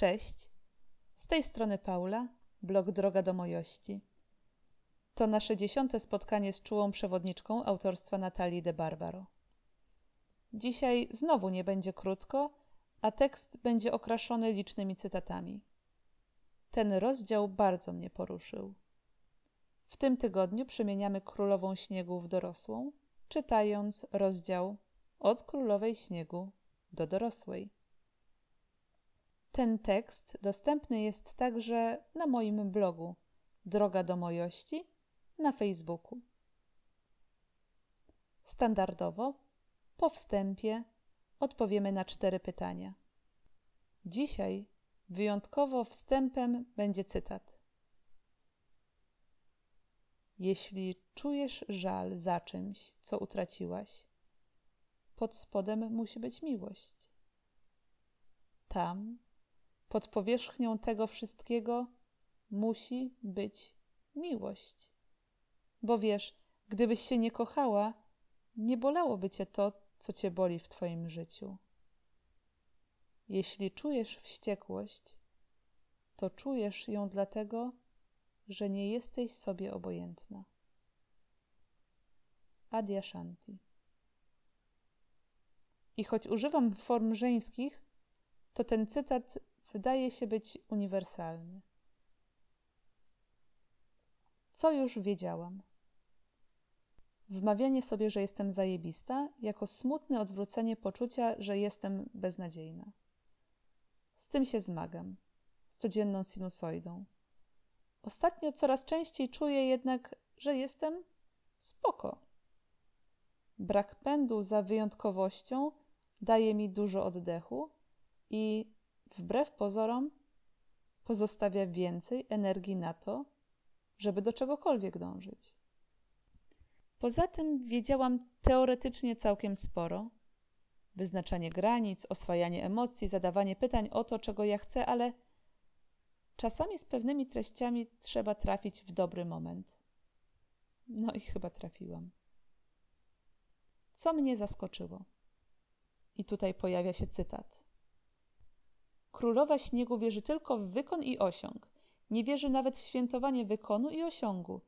Cześć. Z tej strony Paula, blog Droga do Mojości. To nasze dziesiąte spotkanie z czułą przewodniczką autorstwa Natalii de Barbaro. Dzisiaj znowu nie będzie krótko, a tekst będzie okraszony licznymi cytatami. Ten rozdział bardzo mnie poruszył. W tym tygodniu przemieniamy królową śniegu w dorosłą, czytając rozdział od królowej śniegu do dorosłej. Ten tekst dostępny jest także na moim blogu Droga do Mojości na Facebooku. Standardowo, po wstępie, odpowiemy na cztery pytania. Dzisiaj wyjątkowo wstępem będzie cytat. Jeśli czujesz żal za czymś, co utraciłaś, pod spodem musi być miłość. Tam, pod powierzchnią tego wszystkiego, musi być miłość. Bo wiesz, gdybyś się nie kochała, nie bolałoby cię to, co cię boli w twoim życiu. Jeśli czujesz wściekłość, to czujesz ją dlatego, że nie jesteś sobie obojętna. Adia Shanti. I choć używam form żeńskich, to ten cytat wydaje się być uniwersalny. Co już wiedziałam? Wmawianie sobie, że jestem zajebista, jako smutne odwrócenie poczucia, że jestem beznadziejna. Z tym się zmagam, z codzienną sinusoidą. Ostatnio coraz częściej czuję jednak, że jestem spoko. Brak pędu za wyjątkowością daje mi dużo oddechu i wbrew pozorom pozostawia więcej energii na to, żeby do czegokolwiek dążyć. Poza tym wiedziałam teoretycznie całkiem sporo. Wyznaczanie granic, oswajanie emocji, zadawanie pytań o to, czego ja chcę, ale czasami z pewnymi treściami trzeba trafić w dobry moment. No i chyba trafiłam. Co mnie zaskoczyło? I tutaj pojawia się cytat. Królowa śniegu wierzy tylko w wykon i osiąg. Nie wierzy nawet w świętowanie wykonu i osiągu.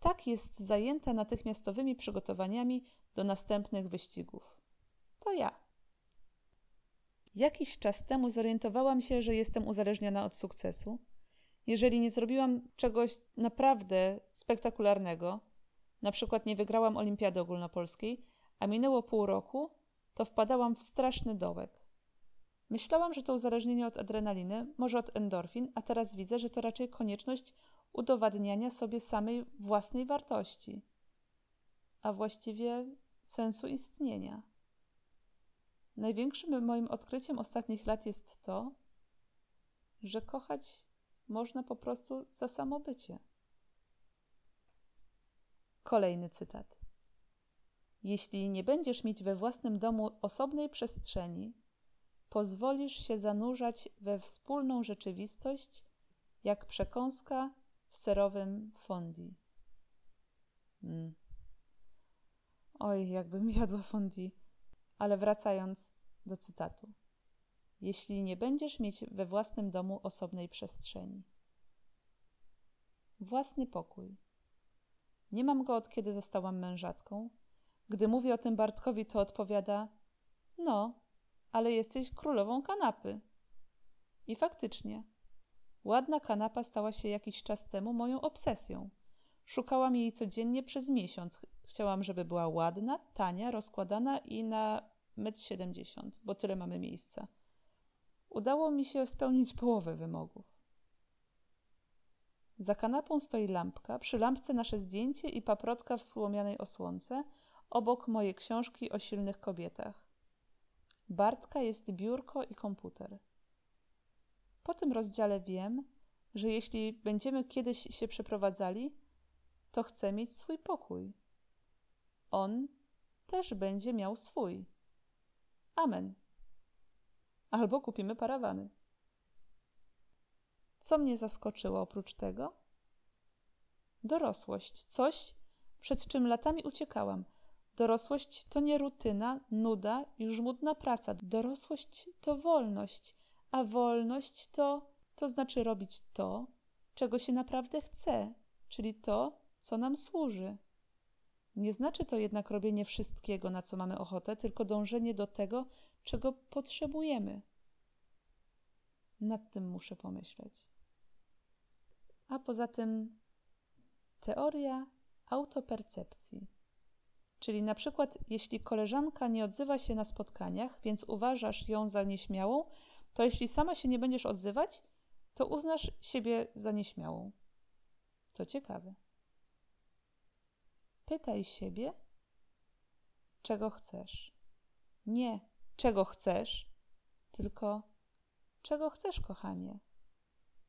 Tak jest zajęta natychmiastowymi przygotowaniami do następnych wyścigów. To ja. Jakiś czas temu zorientowałam się, że jestem uzależniona od sukcesu. Jeżeli nie zrobiłam czegoś naprawdę spektakularnego, na przykład nie wygrałam Olimpiady Ogólnopolskiej, a minęło pół roku, to wpadałam w straszny dołek. Myślałam, że to uzależnienie od adrenaliny, może od endorfin, a teraz widzę, że to raczej konieczność udowadniania sobie samej własnej wartości, a właściwie sensu istnienia. Największym moim odkryciem ostatnich lat jest to, że kochać można po prostu za samo bycie. Kolejny cytat. Jeśli nie będziesz mieć we własnym domu osobnej przestrzeni, pozwolisz się zanurzać we wspólną rzeczywistość, jak przekąska w serowym fondi. Mm. Oj, jakbym jadła fondi. Ale wracając do cytatu. Jeśli nie będziesz mieć we własnym domu osobnej przestrzeni. Własny pokój. Nie mam go od kiedy zostałam mężatką. Gdy mówię o tym Bartkowi, to odpowiada: No, ale jesteś królową kanapy. I faktycznie, ładna kanapa stała się jakiś czas temu moją obsesją. Szukałam jej codziennie przez miesiąc. Chciałam, żeby była ładna, tania, rozkładana i na 1,70 m, bo tyle mamy miejsca. Udało mi się spełnić połowę wymogów. Za kanapą stoi lampka, przy lampce nasze zdjęcie i paprotka w słomianej osłonce, obok moje książki o silnych kobietach. Bartka jest biurko i komputer. Po tym rozdziale wiem, że jeśli będziemy kiedyś się przeprowadzali, to chcę mieć swój pokój. On też będzie miał swój. Amen. Albo kupimy parawany. Co mnie zaskoczyło oprócz tego? Dorosłość, coś, przed czym latami uciekałam – Dorosłość to nie rutyna, nuda i żmudna praca. Dorosłość to wolność, a wolność to, to znaczy robić to, czego się naprawdę chce, czyli to, co nam służy. Nie znaczy to jednak robienie wszystkiego, na co mamy ochotę, tylko dążenie do tego, czego potrzebujemy. Nad tym muszę pomyśleć. A poza tym teoria autopercepcji. Czyli na przykład, jeśli koleżanka nie odzywa się na spotkaniach, więc uważasz ją za nieśmiałą, to jeśli sama się nie będziesz odzywać, to uznasz siebie za nieśmiałą. To ciekawe. Pytaj siebie, czego chcesz. Nie czego chcesz, tylko czego chcesz, kochanie.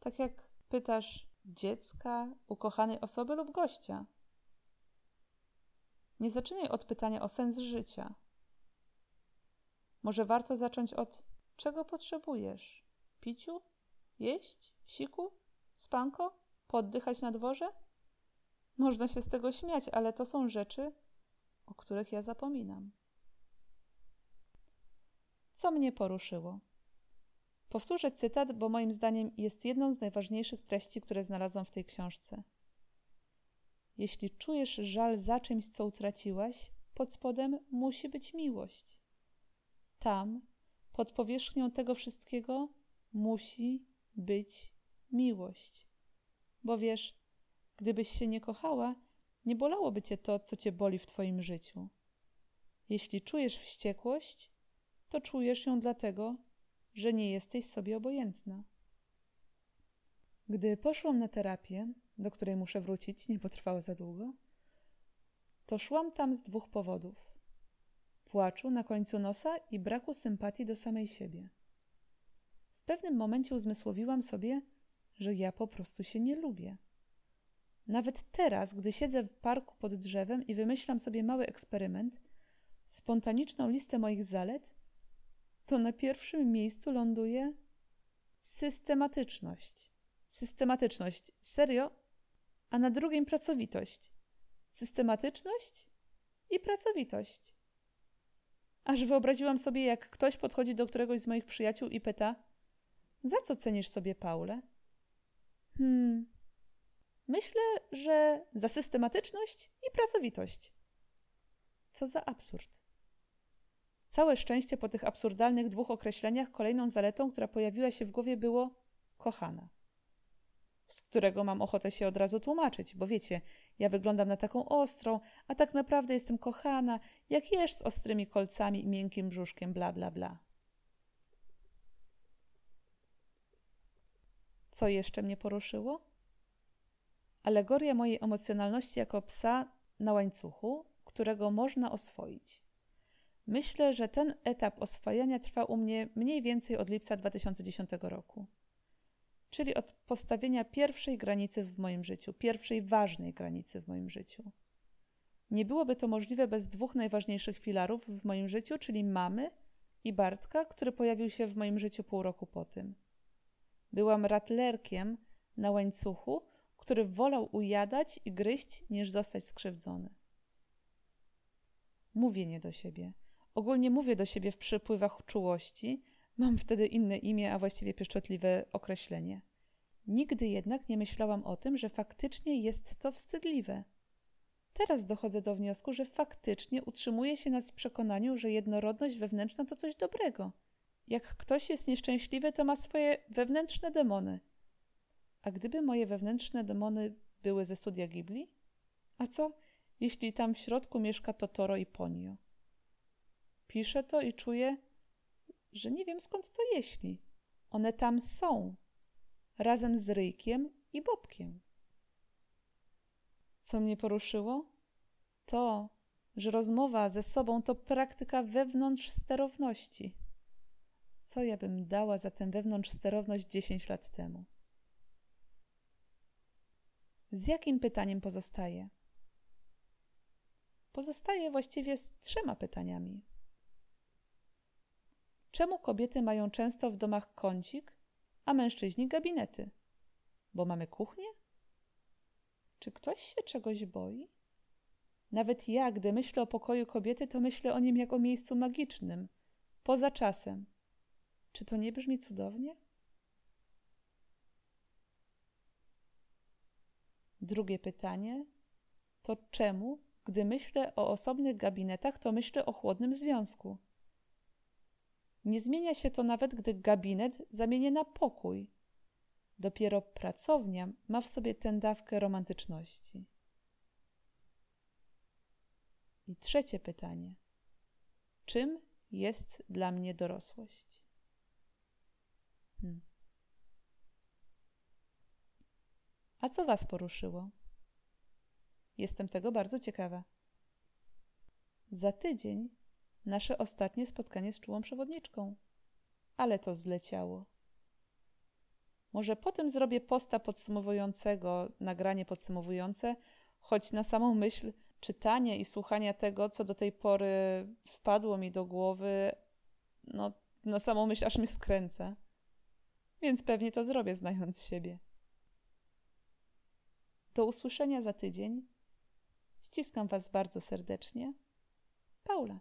Tak jak pytasz dziecka, ukochanej osoby lub gościa. Nie zaczynaj od pytania o sens życia. Może warto zacząć od czego potrzebujesz? Piciu? Jeść? Siku? Spanko? Poddychać na dworze? Można się z tego śmiać, ale to są rzeczy, o których ja zapominam. Co mnie poruszyło? Powtórzę cytat, bo moim zdaniem jest jedną z najważniejszych treści, które znalazłam w tej książce. Jeśli czujesz żal za czymś, co utraciłaś, pod spodem musi być miłość. Tam, pod powierzchnią tego wszystkiego, musi być miłość. Bo wiesz, gdybyś się nie kochała, nie bolałoby cię to, co cię boli w twoim życiu. Jeśli czujesz wściekłość, to czujesz ją dlatego, że nie jesteś sobie obojętna. Gdy poszłam na terapię, do której muszę wrócić, nie potrwało za długo, to szłam tam z dwóch powodów: płaczu na końcu nosa i braku sympatii do samej siebie. W pewnym momencie uzmysłowiłam sobie, że ja po prostu się nie lubię. Nawet teraz, gdy siedzę w parku pod drzewem i wymyślam sobie mały eksperyment, spontaniczną listę moich zalet, to na pierwszym miejscu ląduje systematyczność. Systematyczność. Serio? A na drugim pracowitość. Systematyczność i pracowitość. Aż wyobraziłam sobie, jak ktoś podchodzi do któregoś z moich przyjaciół i pyta: Za co cenisz sobie Paulę? Hmm. Myślę, że za systematyczność i pracowitość. Co za absurd. Całe szczęście po tych absurdalnych dwóch określeniach kolejną zaletą, która pojawiła się w głowie, było kochana. Z którego mam ochotę się od razu tłumaczyć, bo wiecie, ja wyglądam na taką ostrą, a tak naprawdę jestem kochana, jak jesz z ostrymi kolcami i miękkim brzuszkiem, bla bla bla. Co jeszcze mnie poruszyło? Alegoria mojej emocjonalności jako psa na łańcuchu, którego można oswoić. Myślę, że ten etap oswajania trwa u mnie mniej więcej od lipca 2010 roku. Czyli od postawienia pierwszej granicy w moim życiu, pierwszej ważnej granicy w moim życiu. Nie byłoby to możliwe bez dwóch najważniejszych filarów w moim życiu, czyli mamy i Bartka, który pojawił się w moim życiu pół roku po tym. Byłam ratlerkiem na łańcuchu, który wolał ujadać i gryźć, niż zostać skrzywdzony. Mówienie do siebie – Ogólnie mówię do siebie w przypływach czułości, mam wtedy inne imię, a właściwie pieszczotliwe określenie. Nigdy jednak nie myślałam o tym, że faktycznie jest to wstydliwe. Teraz dochodzę do wniosku, że faktycznie utrzymuje się nas w przekonaniu, że jednorodność wewnętrzna to coś dobrego. Jak ktoś jest nieszczęśliwy, to ma swoje wewnętrzne demony. A gdyby moje wewnętrzne demony były ze studia Ghibli? A co, jeśli tam w środku mieszka Totoro i Ponio? Piszę to i czuję, że nie wiem skąd to jeśli. One tam są, razem z Ryjkiem i Bobkiem. Co mnie poruszyło? To, że rozmowa ze sobą to praktyka wewnątrz sterowności. Co ja bym dała za tę wewnątrz sterowność 10 lat temu? Z jakim pytaniem pozostaje? Pozostaje właściwie z trzema pytaniami. Czemu kobiety mają często w domach kącik, a mężczyźni gabinety? Bo mamy kuchnię? Czy ktoś się czegoś boi? Nawet ja, gdy myślę o pokoju kobiety, to myślę o nim jako miejscu magicznym, poza czasem. Czy to nie brzmi cudownie? Drugie pytanie to czemu, gdy myślę o osobnych gabinetach, to myślę o chłodnym związku? Nie zmienia się to nawet, gdy gabinet zamienię na pokój. Dopiero pracownia ma w sobie tę dawkę romantyczności. I trzecie pytanie. Czym jest dla mnie dorosłość? Hmm. A co Was poruszyło? Jestem tego bardzo ciekawa. Za tydzień nasze ostatnie spotkanie z czułą przewodniczką. Ale to zleciało. Może potem zrobię posta podsumowującego, nagranie podsumowujące, choć na samą myśl czytania i słuchania tego, co do tej pory wpadło mi do głowy, no na samą myśl aż mnie skręca. Więc pewnie to zrobię, znając siebie. Do usłyszenia za tydzień. Ściskam Was bardzo serdecznie. Paula.